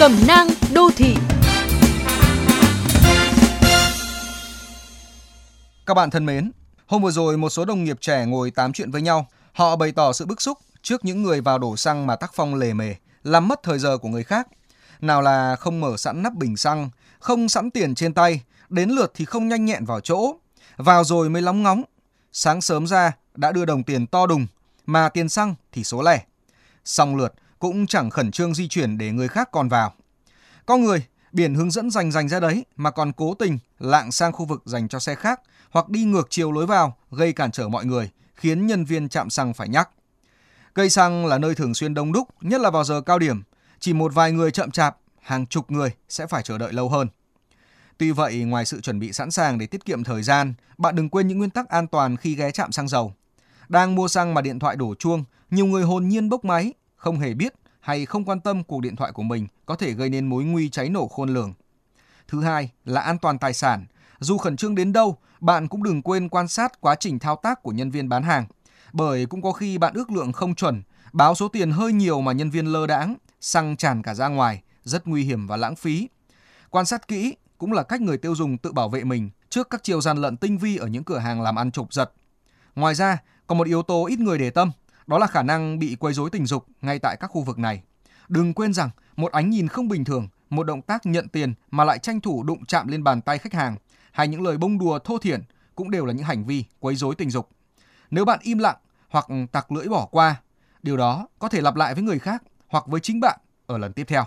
Cẩm nang đô thị Các bạn thân mến, hôm vừa rồi một số đồng nghiệp trẻ ngồi tám chuyện với nhau. Họ bày tỏ sự bức xúc trước những người vào đổ xăng mà tác phong lề mề, làm mất thời giờ của người khác. Nào là không mở sẵn nắp bình xăng, không sẵn tiền trên tay, đến lượt thì không nhanh nhẹn vào chỗ, vào rồi mới lóng ngóng. Sáng sớm ra đã đưa đồng tiền to đùng, mà tiền xăng thì số lẻ. Xong lượt cũng chẳng khẩn trương di chuyển để người khác còn vào. Có người biển hướng dẫn dành dành ra đấy mà còn cố tình lạng sang khu vực dành cho xe khác hoặc đi ngược chiều lối vào gây cản trở mọi người, khiến nhân viên chạm xăng phải nhắc. Cây xăng là nơi thường xuyên đông đúc, nhất là vào giờ cao điểm. Chỉ một vài người chậm chạp, hàng chục người sẽ phải chờ đợi lâu hơn. Tuy vậy, ngoài sự chuẩn bị sẵn sàng để tiết kiệm thời gian, bạn đừng quên những nguyên tắc an toàn khi ghé chạm xăng dầu. Đang mua xăng mà điện thoại đổ chuông, nhiều người hồn nhiên bốc máy, không hề biết hay không quan tâm cuộc điện thoại của mình có thể gây nên mối nguy cháy nổ khôn lường. Thứ hai là an toàn tài sản. Dù khẩn trương đến đâu, bạn cũng đừng quên quan sát quá trình thao tác của nhân viên bán hàng. Bởi cũng có khi bạn ước lượng không chuẩn, báo số tiền hơi nhiều mà nhân viên lơ đãng, xăng tràn cả ra ngoài, rất nguy hiểm và lãng phí. Quan sát kỹ cũng là cách người tiêu dùng tự bảo vệ mình trước các chiều gian lận tinh vi ở những cửa hàng làm ăn trộm giật. Ngoài ra, còn một yếu tố ít người để tâm, đó là khả năng bị quấy rối tình dục ngay tại các khu vực này. Đừng quên rằng một ánh nhìn không bình thường, một động tác nhận tiền mà lại tranh thủ đụng chạm lên bàn tay khách hàng hay những lời bông đùa thô thiển cũng đều là những hành vi quấy rối tình dục. Nếu bạn im lặng hoặc tặc lưỡi bỏ qua, điều đó có thể lặp lại với người khác hoặc với chính bạn ở lần tiếp theo.